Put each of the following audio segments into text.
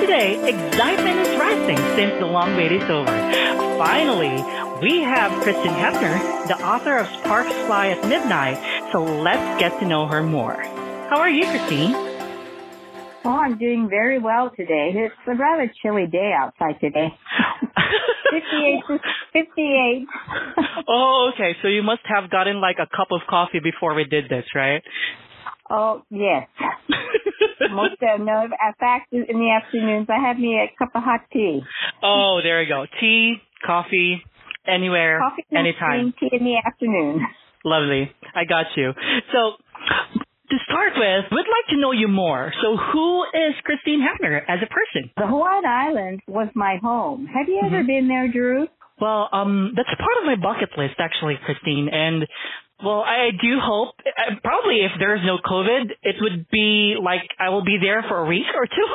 today, excitement is rising since the long wait is over. Finally, we have Kristen Hepner, the author of Sparks Fly at Midnight, so let's get to know her more. How are you, Christine? Oh, I'm doing very well today. It's a rather chilly day outside today. 58 58. oh, okay. So you must have gotten like a cup of coffee before we did this, right? Oh, yes. Most of no, in fact, in the afternoons, I have me a cup of hot tea. Oh, there you go. Tea, coffee, anywhere, Coffee anytime. tea in the afternoon. Lovely. I got you. So, to start with, we'd like to know you more. So, who is Christine Hepner as a person? The Hawaiian Islands was my home. Have you ever Mhm. been there, Drew? Well, um, that's part of my bucket list, actually, Christine. And well, I do hope, uh, probably if there's no COVID, it would be like I will be there for a week or two,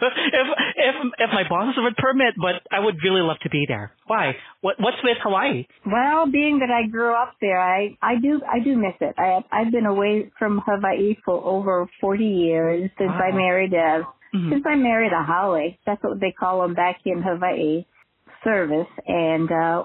if if if my bosses would permit. But I would really love to be there. Why? What what's with Hawaii? Well, being that I grew up there, I I do I do miss it. I I've been away from Hawaii for over 40 years since I married a Mhm. since I married a haole. That's what they call them back in Hawaii. Service and uh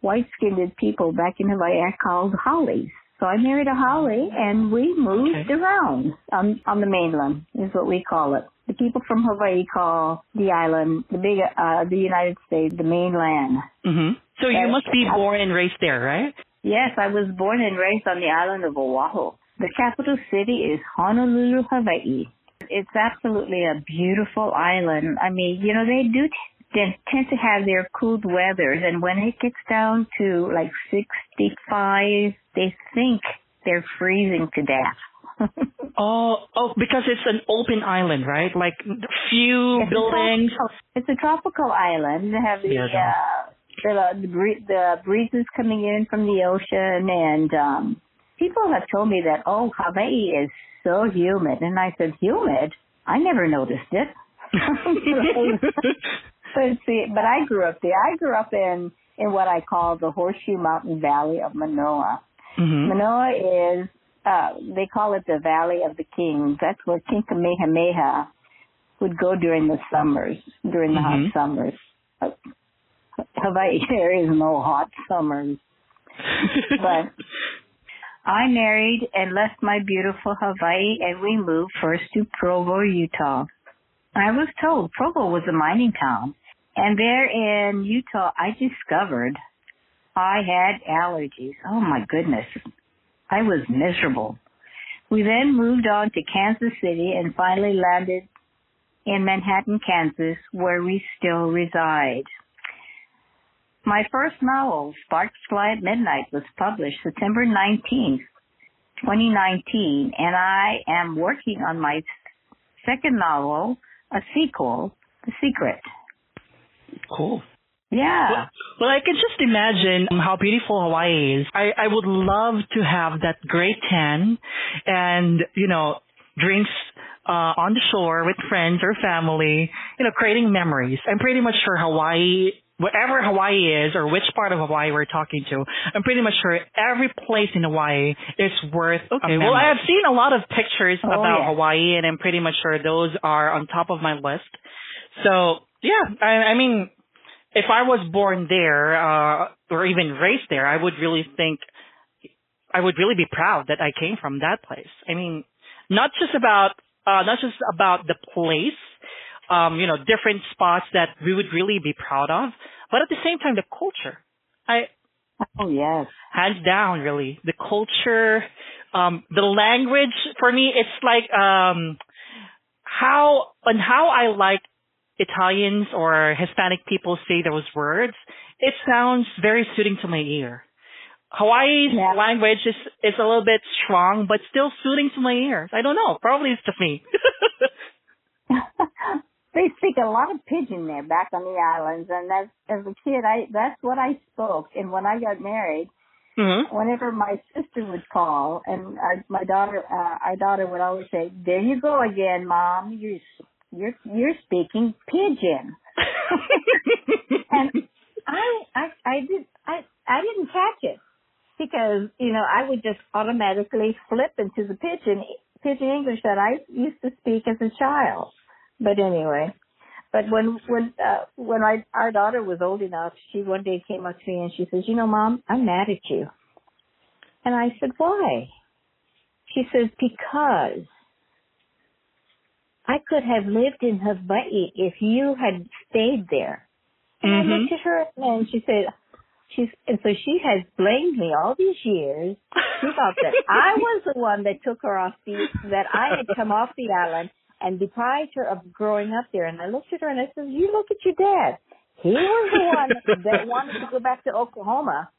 white-skinned people back in Hawaii are called haoles. So I married a haole and we moved Okay. around on on the mainland is what we call it. The people from Hawaii call the island, the big uh the United States, the mainland. Mhm. So you must be born and raised there, right? Yes, I was born and raised on the island of Oahu. The capital city is Honolulu, Hawaii. It's absolutely a beautiful island. I mean, you know, they do they tend to have their cool weathers, and when it gets down to like 65, they think they're freezing to death. Oh, oh, because it's an open island, right? Like few It's buildings. tropical- It's a tropical island. They have the Yeah, uh, the the, the breezes coming in from the ocean, and um, people have told me that oh, Hawaii is so humid, and I said humid. I never noticed it. but see, but I grew up there. I grew up in in what I call the Horseshoe Mountain Valley of Manoa. mhm. Manoa is uh they call it the Valley of the Kings. That's where King Kamehameha would go during the summers, during the Mhm. hot summers. Hawaii there is no hot summers. But I married and left my beautiful Hawaii and we moved first to Provo, Utah. I was told Provo was a mining town. And there in Utah I discovered I had allergies. Oh my goodness. I was miserable. We then moved on to Kansas City and finally landed in Manhattan, Kansas, where we still reside. My first novel, Sparks Fly at Midnight, was published September 19th, 2019, and I am working on my second novel, a sequel, The Secret. Cool. Yeah. Well, I can just imagine how beautiful Hawaii is. I, I would love to have that great tan and, you know, drinks uh, on the shore with friends or family, you know, creating memories. I'm pretty much sure Hawaii, wherever Hawaii is or which part of Hawaii we're talking to, I'm pretty much sure every place in Hawaii is worth Okay, well, I have seen a lot of pictures Oh, about yeah. Hawaii and I'm pretty much sure those are on top of my list. So, yeah, I, I mean, if I was born there uh, or even raised there, I would really think I would really be proud that I came from that place. I mean, not just about uh, not just about the place, um, you know, different spots that we would really be proud of, but at the same time, the culture. I Oh, yes. hands down, really, the culture, um, the language. For me, it's like um, how and how I like Italians or Hispanic people say those words, it sounds very soothing to my ear. Hawaii's Yeah. language is is a little bit strong, but still soothing to my ears. I don't know. Probably it's just me. they speak a lot of pidgin there back on the islands, and as as a kid, I that's what I spoke. And when I got married, hmm whenever my sister would call, and our, my daughter, uh, our daughter would always say, "There you go again, mom. You're you're you're speaking pidgin." and I I I did I I didn't catch it. because you know I would just automatically flip into the pidgin pidgin English that I used to speak as a child. But anyway, but when when uh, when I, our daughter was old enough, she one day came up to me and she says, "You know, mom, I'm mad at you." And I said, "Why?" She says, "Because." I could have lived in Hawaii if you had stayed there. And mm-hmm. I looked at her and she said, she's, and so she has blamed me all these years. She thought that I was the one that took her off the, that I had come off the island and deprived her of growing up there. And I looked at her and I said, you look at your dad. He was the one that wanted to go back to Oklahoma,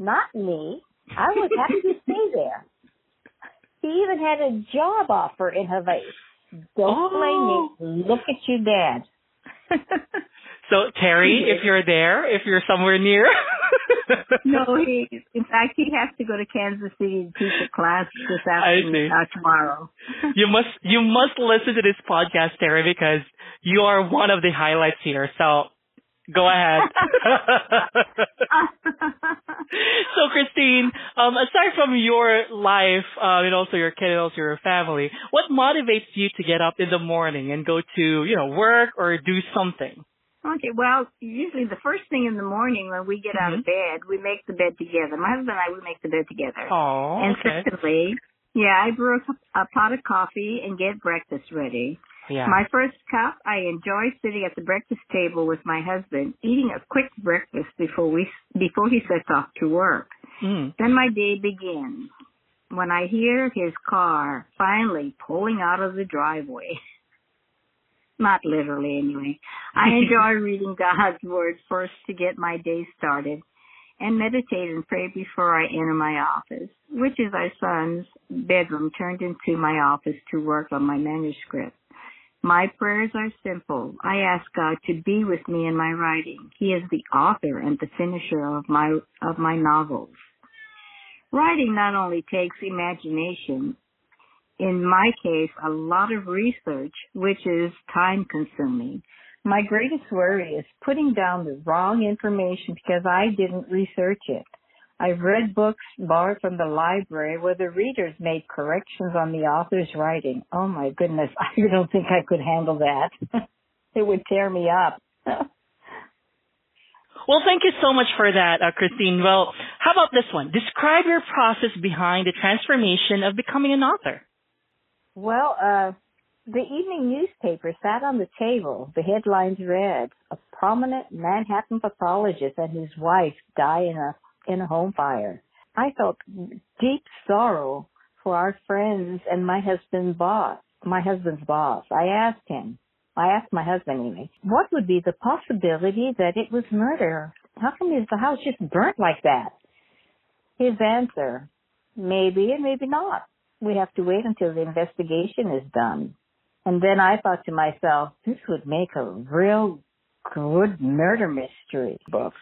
not me. I was happy to stay there. He even had a job offer in Hawaii. Don't oh. blame me. Look at your dad. so Terry, if you're there, if you're somewhere near. no, he. In fact, he has to go to Kansas City to teach a class this afternoon uh, tomorrow. you must you must listen to this podcast, Terry, because you are one of the highlights here. So Go ahead. so, Christine, um, aside from your life uh, and also your kid and also your family, what motivates you to get up in the morning and go to, you know, work or do something? Okay, well, usually the first thing in the morning when we get mm-hmm. out of mm-hmm. bed, we make the bed together. My husband and I, we make the bed together. Oh, And okay. secondly, yeah, I brew a, a pot of coffee and get breakfast ready. Yeah. My first cup, I enjoy sitting at the breakfast table with my husband, eating a quick breakfast before we before he sets off to work. Mm. Then my day begins when I hear his car finally pulling out of the driveway. Not literally, anyway. I enjoy reading God's Word first to get my day started and meditate and pray before I enter my office, which is our son's bedroom turned into my office to work on my manuscript. My prayers are simple. I ask God to be with me in my writing. He is the author and the finisher of my of my novels. Writing not only takes imagination, in my case, a lot of research, which is time consuming. My greatest worry is putting down the wrong information because I didn't research it. I've read books borrowed from the library where the readers made corrections on the author's writing. Oh my goodness, I don't think I could handle that. it would tear me up. well, thank you so much for that, uh, Christine. Well, how about this one? Describe your process behind the transformation of becoming an author. Well, uh, the evening newspaper sat on the table. The headlines read, a prominent Manhattan pathologist and his wife die in a in a home fire. I felt deep sorrow for our friends and my husband's boss, my husband's boss. I asked him, I asked my husband anyway, what would be the possibility that it was murder? How come is the house just burnt like that? His answer, maybe and maybe not. We have to wait until the investigation is done. And then I thought to myself, this would make a real good murder mystery book.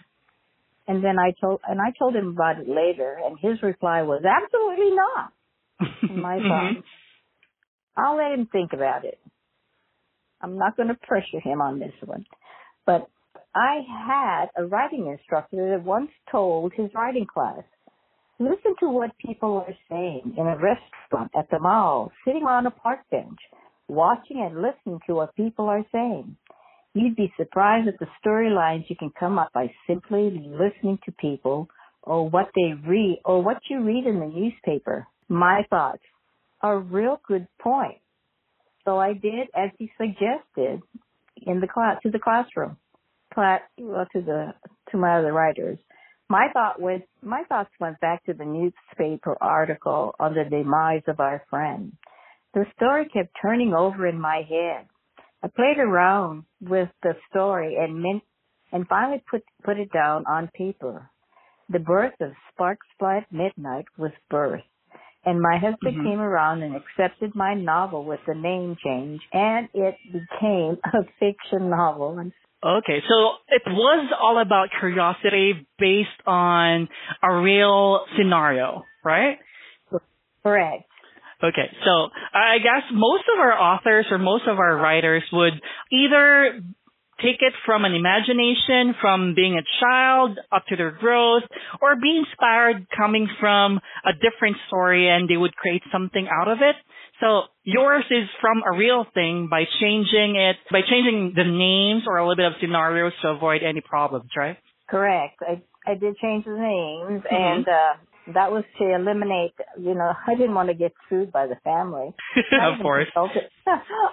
And then I told, and I told him about it later, and his reply was absolutely not. My mm-hmm. thought, I'll let him think about it. I'm not going to pressure him on this one. But I had a writing instructor that once told his writing class, listen to what people are saying in a restaurant, at the mall, sitting on a park bench, watching and listening to what people are saying. You'd be surprised at the storylines you can come up by simply listening to people or what they read or what you read in the newspaper. My thoughts. A real good point. So I did as he suggested in the class to the classroom, class well, to the to my other writers. My thought went my thoughts went back to the newspaper article on the demise of our friend. The story kept turning over in my head. I played around with the story and meant, and finally put put it down on paper. The birth of Sparks Fly at Midnight was birth, and my husband mm-hmm. came around and accepted my novel with the name change, and it became a fiction novel. Okay, so it was all about curiosity based on a real scenario, right? Correct. Okay, so I guess most of our authors or most of our writers would either take it from an imagination, from being a child up to their growth, or be inspired coming from a different story and they would create something out of it. So yours is from a real thing by changing it, by changing the names or a little bit of scenarios to avoid any problems, right? Correct. I I did change the names mm-hmm. and uh that was to eliminate, you know, I didn't want to get sued by the family. of course.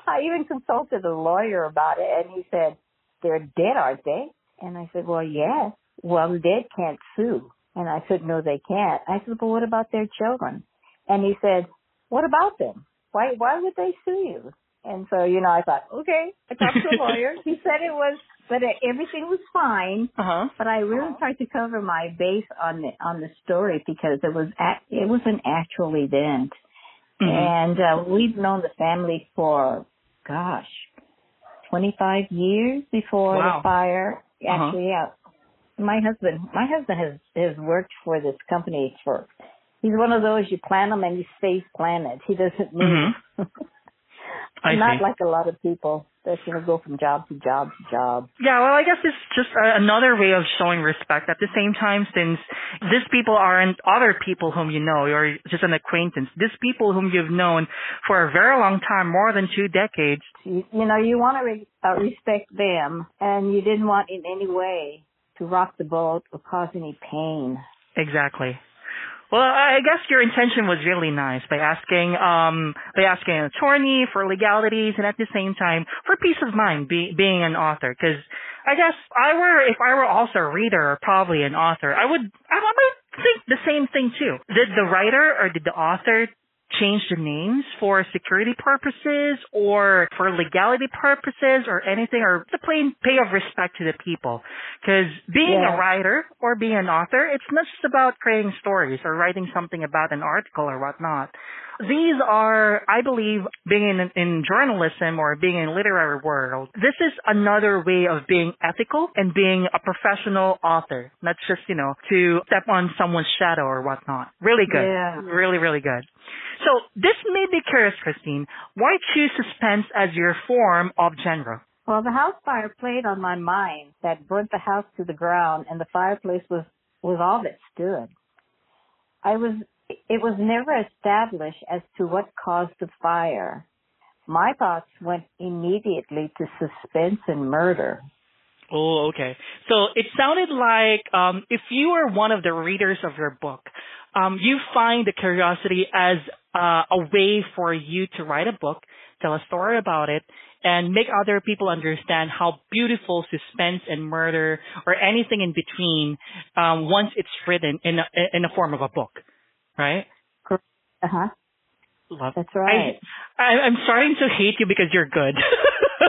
I even consulted a lawyer about it and he said, they're dead, aren't they? And I said, well, yes. Well, the dead can't sue. And I said, no, they can't. I said, but what about their children? And he said, what about them? Why, why would they sue you? And so, you know, I thought, okay, I talked to a lawyer. he said it was, but everything was fine. Uh-huh. But I really tried to cover my base on the, on the story because it was, it was an actual event. Mm-hmm. And, uh, we've known the family for, gosh, 25 years before wow. the fire. Uh-huh. Actually, uh-huh. yeah. My husband, my husband has, has worked for this company for, he's one of those you plant them and he stays planted. He doesn't move. Mm-hmm. Not see. like a lot of people that you know go from job to job to job. Yeah, well, I guess it's just another way of showing respect. At the same time, since these people aren't other people whom you know, or just an acquaintance, these people whom you've known for a very long time, more than two decades. You, you know, you want to re- uh, respect them, and you didn't want in any way to rock the boat or cause any pain. Exactly. Well, I guess your intention was really nice by asking, um, by asking an attorney for legalities and at the same time for peace of mind, be, being an author. Because I guess I were, if I were also a reader or probably an author, I would, I would think the same thing too. Did the writer or did the author change the names for security purposes or for legality purposes or anything or the plain pay of respect to the people. Cause being yeah. a writer or being an author, it's not just about creating stories or writing something about an article or whatnot. These are, I believe, being in, in journalism or being in literary world, this is another way of being ethical and being a professional author, not just, you know, to step on someone's shadow or whatnot. Really good. Yeah. Really, really good. So this made me curious, Christine. Why choose suspense as your form of genre? Well, the house fire played on my mind that burnt the house to the ground and the fireplace was, was all that stood. I was, it was never established as to what caused the fire. My thoughts went immediately to suspense and murder. Oh, okay. So it sounded like um, if you are one of the readers of your book, um, you find the curiosity as uh, a way for you to write a book, tell a story about it, and make other people understand how beautiful suspense and murder or anything in between um, once it's written in a, in the form of a book, right? Uh huh. Love. That's right. I, I'm starting to hate you because you're good.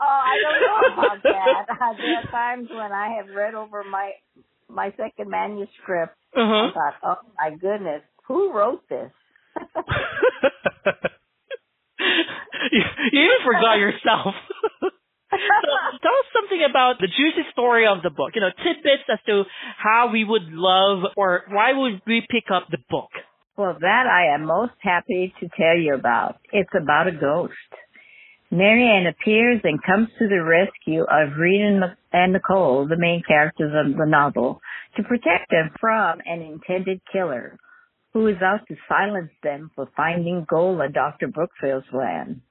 oh, I don't know about that. there are times when I have read over my my second manuscript. Uh-huh. I thought, oh my goodness, who wrote this? you, you even forgot yourself. Tell us something about the juicy story of the book. You know, tidbits as to how we would love or why would we pick up the book. Well, that I am most happy to tell you about. It's about a ghost. Marianne appears and comes to the rescue of Reed and Nicole, the main characters of the novel, to protect them from an intended killer who is out to silence them for finding gold Dr. Brookfield's land.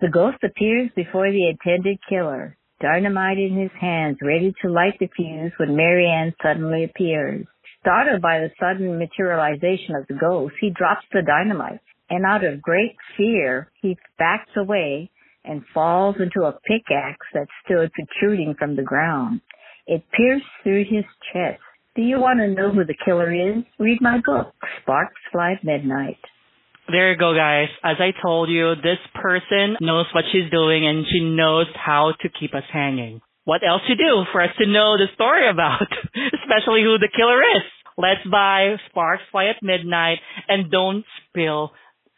The ghost appears before the intended killer, dynamite in his hands, ready to light the fuse when Marianne suddenly appears. Startled by the sudden materialization of the ghost, he drops the dynamite, and out of great fear, he backs away and falls into a pickaxe that stood protruding from the ground. It pierced through his chest. Do you want to know who the killer is? Read my book, Sparks Fly Midnight. There you go, guys. As I told you, this person knows what she's doing and she knows how to keep us hanging. What else to do for us to know the story about, especially who the killer is? Let's buy Sparks Fly at Midnight and don't spill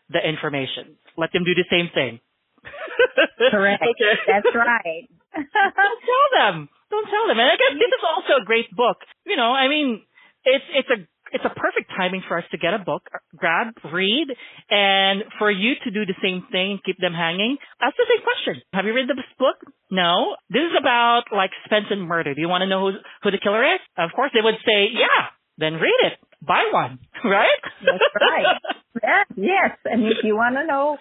the information. Let them do the same thing. Correct. okay. That's right. Don't tell them. Don't tell them. And I guess this is also a great book. You know, I mean, it's it's a it's a perfect timing for us to get a book, grab, read, and for you to do the same thing, keep them hanging. Ask the same question. Have you read this book? No. This is about like suspense and murder. Do you want to know who, who the killer is? Of course they would say, yeah. Then read it. Buy one. Right? That's right. yeah, yes. And if you want to know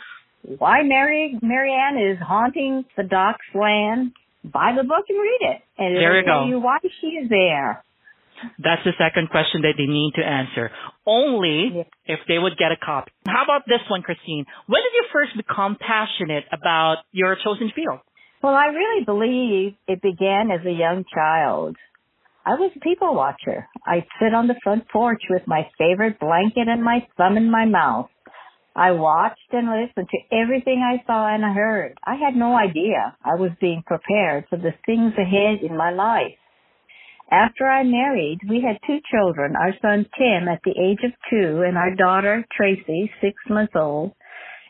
why Mary Marianne is haunting the Doc's land, buy the book and read it. And there you go. You why she is there. That's the second question that they need to answer. Only yeah. if they would get a copy. How about this one, Christine? When did you first become passionate about your chosen field? Well, I really believe it began as a young child. I was a people watcher. I'd sit on the front porch with my favorite blanket and my thumb in my mouth. I watched and listened to everything I saw and I heard. I had no idea I was being prepared for the things ahead in my life. After I married, we had two children, our son Tim at the age of two and our daughter Tracy, six months old.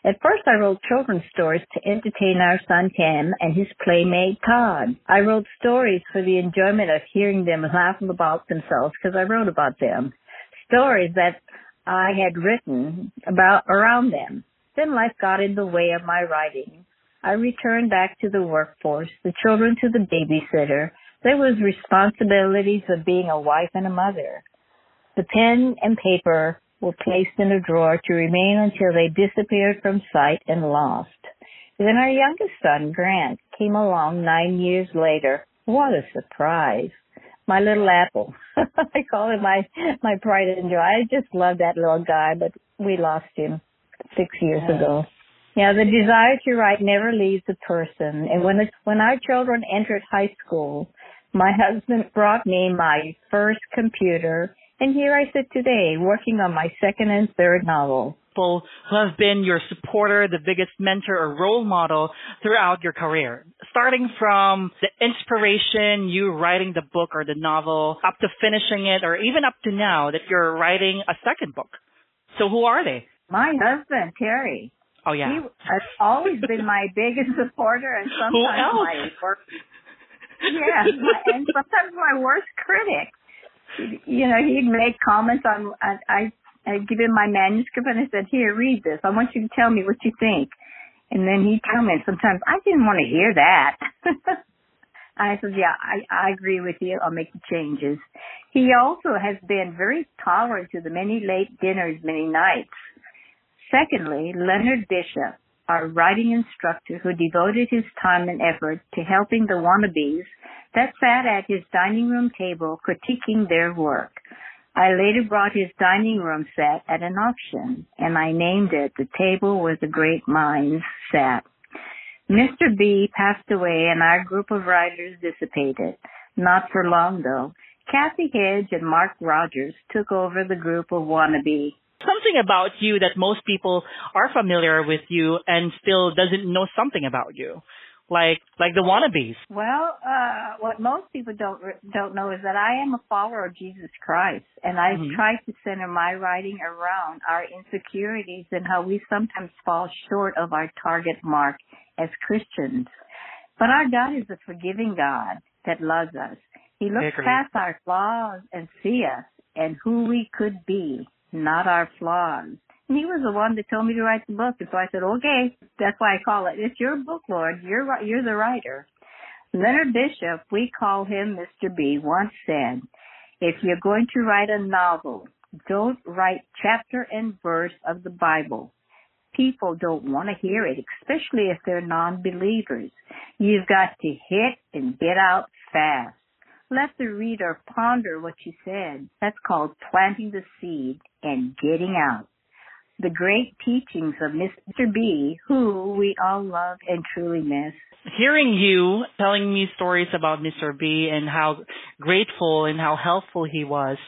At first I wrote children's stories to entertain our son Tim and his playmate Todd. I wrote stories for the enjoyment of hearing them laugh about themselves because I wrote about them. Stories that I had written about around them. Then life got in the way of my writing. I returned back to the workforce, the children to the babysitter, there was responsibilities of being a wife and a mother. The pen and paper were placed in a drawer to remain until they disappeared from sight and lost. Then our youngest son, Grant, came along nine years later. What a surprise. My little apple. I call him my, my pride and joy. I just love that little guy, but we lost him six years ago. Yeah, the desire to write never leaves a person. And when, the, when our children entered high school, my husband brought me my first computer, and here I sit today working on my second and third novel. People who have been your supporter, the biggest mentor or role model throughout your career. Starting from the inspiration, you writing the book or the novel, up to finishing it, or even up to now that you're writing a second book. So who are they? My husband, Terry. Oh yeah. He has always been my biggest supporter and sometimes my work yeah, and sometimes my worst critic. You know, he'd make comments on. I, I give him my manuscript and I said, "Here, read this. I want you to tell me what you think." And then he'd me. Sometimes I didn't want to hear that. I said, "Yeah, I I agree with you. I'll make the changes." He also has been very tolerant to the many late dinners, many nights. Secondly, Leonard Bishop our writing instructor who devoted his time and effort to helping the wannabes that sat at his dining room table critiquing their work. I later brought his dining room set at an auction and I named it The Table Where the Great Minds Sat. Mr. B passed away and our group of writers dissipated. Not for long though. Kathy Hedge and Mark Rogers took over the group of wannabe something about you that most people are familiar with you and still doesn't know something about you like like the wannabes. Well uh what most people don't don't know is that i am a follower of jesus christ and i've mm-hmm. tried to center my writing around our insecurities and how we sometimes fall short of our target mark as christians. But our god is a forgiving god that loves us. He looks past our flaws and see us and who we could be not our flaws. And he was the one that told me to write the book, and so I said, okay, that's why I call it. It's your book, Lord. You're you're the writer. Leonard Bishop, we call him Mr. B, once said, if you're going to write a novel, don't write chapter and verse of the Bible. People don't want to hear it, especially if they're non-believers. You've got to hit and get out fast. Let the reader ponder what you said. That's called planting the seed and getting out. The great teachings of Mr. B, who we all love and truly miss. Hearing you telling me stories about Mr. B and how grateful and how helpful he was,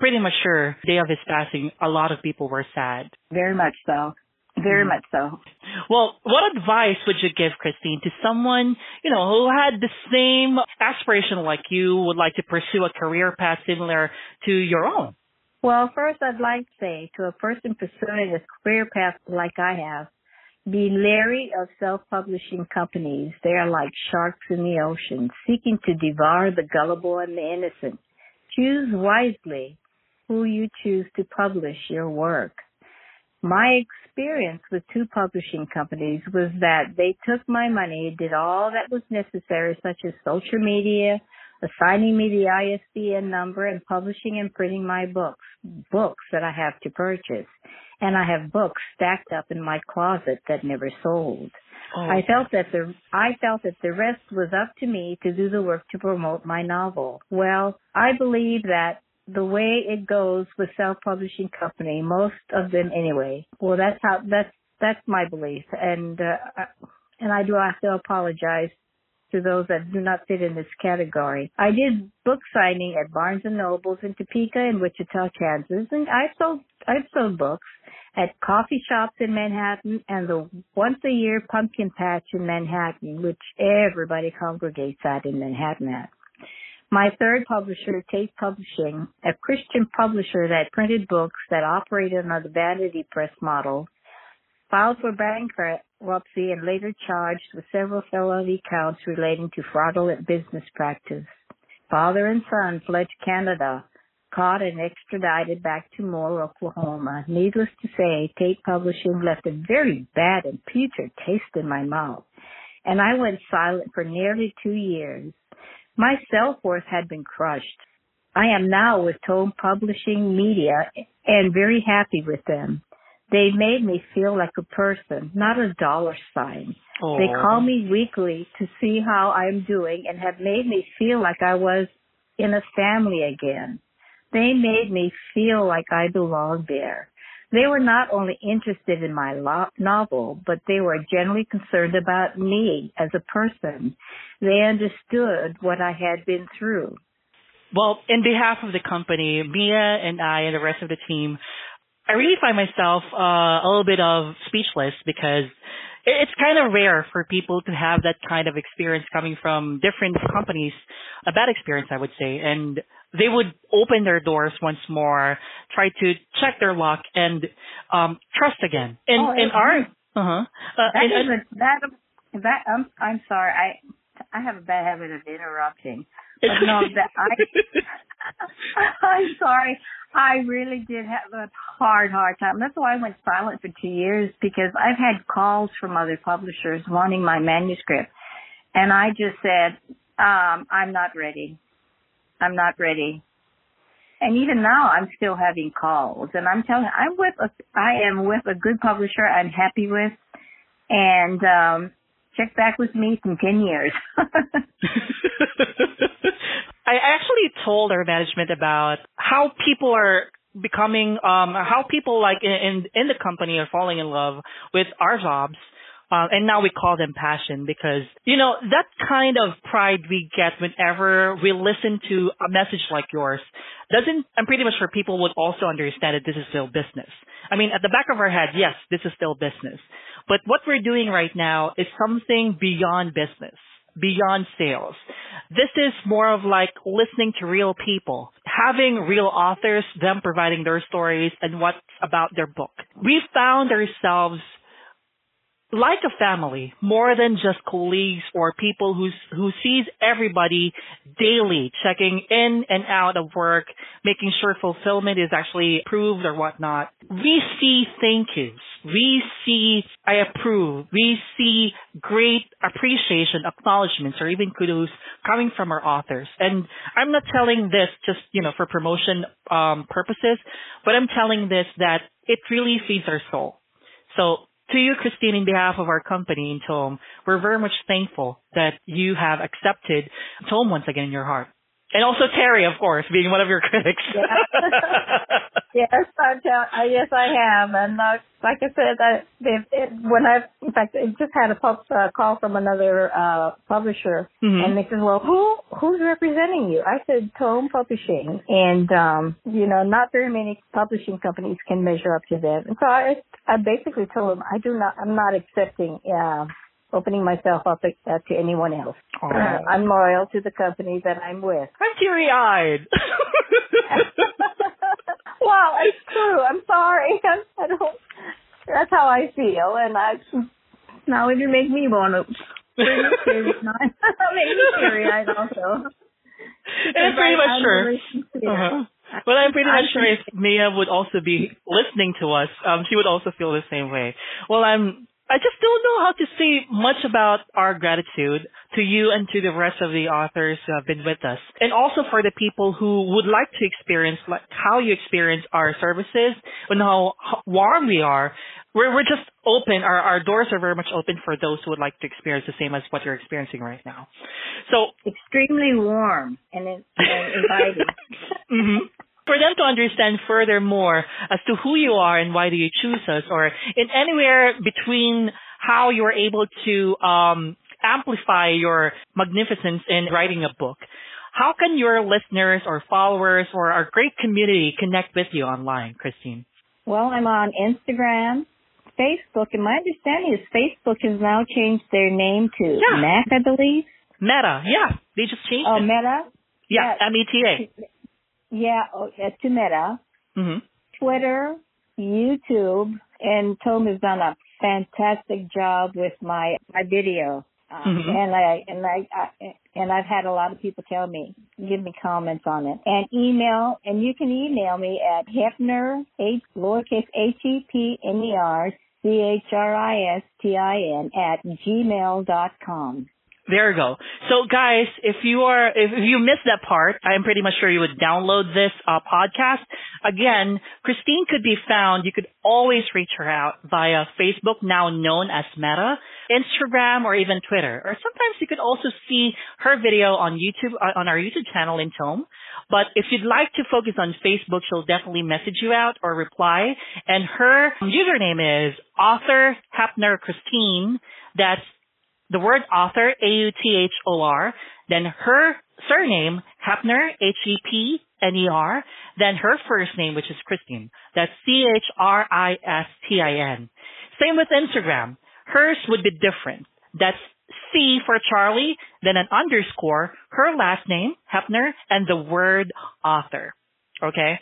pretty much sure day of his passing, a lot of people were sad. Very much so. Very mm-hmm. much so. Well, what advice would you give, Christine, to someone, you know, who had the same aspiration like you, would like to pursue a career path similar to your own? Well, first I'd like to say to a person pursuing a career path like I have, be leery of self-publishing companies. They are like sharks in the ocean, seeking to devour the gullible and the innocent. Choose wisely who you choose to publish your work. My experience with two publishing companies was that they took my money, did all that was necessary, such as social media, assigning me the ISBN number, and publishing and printing my books, books that I have to purchase. And I have books stacked up in my closet that never sold. Oh. I felt that the I felt that the rest was up to me to do the work to promote my novel. Well, I believe that the way it goes with self-publishing company, most of them anyway. Well, that's how that's that's my belief, and uh, and I do have to apologize to those that do not fit in this category. I did book signing at Barnes and Nobles in Topeka and Wichita, Kansas, and I sold I've sold books at coffee shops in Manhattan and the once a year pumpkin patch in Manhattan, which everybody congregates at in Manhattan at. My third publisher, Tate Publishing, a Christian publisher that printed books that operated on the vanity press model, filed for bankruptcy and later charged with several felony counts relating to fraudulent business practice. Father and son fled to Canada, caught and extradited back to Moore, Oklahoma. Needless to say, Tate Publishing left a very bad and putrid taste in my mouth, and I went silent for nearly two years. My self-worth had been crushed. I am now with Tome Publishing Media and very happy with them. They made me feel like a person, not a dollar sign. Aww. They call me weekly to see how I'm doing and have made me feel like I was in a family again. They made me feel like I belonged there. They were not only interested in my lo- novel, but they were genuinely concerned about me as a person. They understood what I had been through. Well, in behalf of the company, Mia and I and the rest of the team, I really find myself uh, a little bit of speechless because it's kind of rare for people to have that kind of experience coming from different companies, a bad experience, I would say, and they would open their doors once more, try to check their luck and um trust again. And oh, and our uh-huh. Uh, that, and, that that I'm I'm sorry. I I have a bad habit of interrupting. But no, that I I'm sorry. I really did have a hard, hard time. That's why I went silent for two years because I've had calls from other publishers wanting my manuscript. And I just said, um, I'm not ready. I'm not ready. And even now I'm still having calls and I'm telling I'm with a, I am with a good publisher I'm happy with and um check back with me in 10 years. I actually told our management about how people are becoming um how people like in, in the company are falling in love with our jobs uh, and now we call them passion because, you know, that kind of pride we get whenever we listen to a message like yours doesn't, I'm pretty much sure people would also understand that this is still business. I mean, at the back of our head, yes, this is still business. But what we're doing right now is something beyond business beyond sales. This is more of like listening to real people, having real authors, them providing their stories and what's about their book. We found ourselves like a family more than just colleagues or people who's, who sees everybody daily checking in and out of work, making sure fulfillment is actually approved or whatnot. We see thank yous. We see I approve. We see great appreciation, acknowledgments, or even kudos coming from our authors. And I'm not telling this just, you know, for promotion um, purposes, but I'm telling this that it really feeds our soul. So to you, Christine, in behalf of our company in Tome, we're very much thankful that you have accepted Tome once again in your heart. And also Terry, of course, being one of your critics. Yeah. yes, I tell, uh, yes, I have, and uh, like I said, I, it, it, when I, in fact, I just had a pub, uh, call from another uh, publisher, mm-hmm. and they said, "Well, who who's representing you?" I said, "Tome Publishing," and um, you know, not very many publishing companies can measure up to them. And so I, I basically told them, I do not, I'm not accepting. Uh, opening myself up uh, to anyone else. Uh, I'm loyal to the company that I'm with. I'm teary eyed. wow, it's true. I'm sorry. I don't. That's how I feel, and I now it make me want to. Make me teary eyed also. It's pretty much true. Uh-huh. well, I'm pretty much sure if Mia would also be listening to us, um, she would also feel the same way. Well, I'm I just don't know how to say much about our gratitude to you and to the rest of the authors who have been with us. And also for the people who would like to experience like how you experience our services and how warm we are. We're, we're just open. Our, our doors are very much open for those who would like to experience the same as what you're experiencing right now. So extremely warm and, and inviting. mm-hmm for them to understand furthermore as to who you are and why do you choose us or in anywhere between how you're able to um, amplify your magnificence in writing a book. How can your listeners or followers or our great community connect with you online, Christine? Well, I'm on Instagram, Facebook, and my understanding is Facebook has now changed their name to yeah. Mac, I believe. Meta, yeah. They just changed oh, it. Oh, Meta? Yeah, yeah. M-E-T-A. Yeah, oh, to Meta, mm-hmm. Twitter, YouTube, and Tome has done a fantastic job with my my video. Uh, mm-hmm. and I and I, I and I've had a lot of people tell me, give me comments on it, and email, and you can email me at Hepner H lowercase h e p n e r c h r i s t i n at gmail dot com. There you go. So guys, if you are, if you missed that part, I'm pretty much sure you would download this uh, podcast. Again, Christine could be found. You could always reach her out via Facebook, now known as Meta, Instagram, or even Twitter. Or sometimes you could also see her video on YouTube, uh, on our YouTube channel in Tome. But if you'd like to focus on Facebook, she'll definitely message you out or reply. And her username is author Hepner Christine. That's the word author, A-U-T-H-O-R, then her surname, Hepner, H-E-P-N-E-R, then her first name, which is Christine. That's C-H-R-I-S-T-I-N. Same with Instagram. Hers would be different. That's C for Charlie, then an underscore, her last name, Hepner, and the word author. Okay?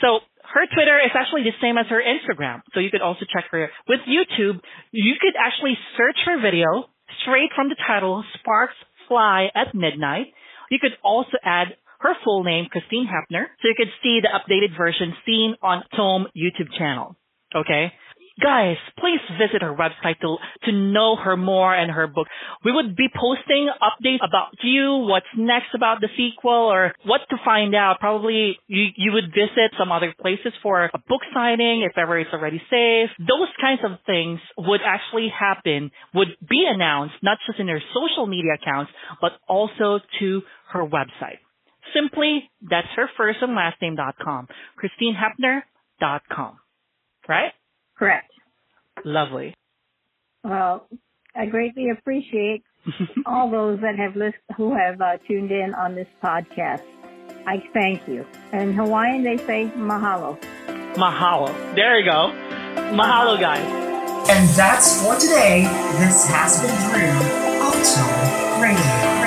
So her Twitter is actually the same as her Instagram. So you could also check her. With YouTube, you could actually search her video, straight from the title, Sparks Fly at Midnight. You could also add her full name, Christine Hepner, so you could see the updated version seen on Tome YouTube channel. Okay? Guys, please visit her website to, to know her more and her book. We would be posting updates about you, what's next about the sequel, or what to find out. Probably you, you would visit some other places for a book signing if ever it's already safe. Those kinds of things would actually happen, would be announced, not just in her social media accounts, but also to her website. Simply, that's her first and last name dot com. ChristineHepner.com. Right? Correct. Lovely. Well, I greatly appreciate all those that have list, who have uh, tuned in on this podcast. I thank you. In Hawaiian, they say mahalo. Mahalo. There you go. Mahalo, guys. And that's for today. This has been Drew of Tome Radio.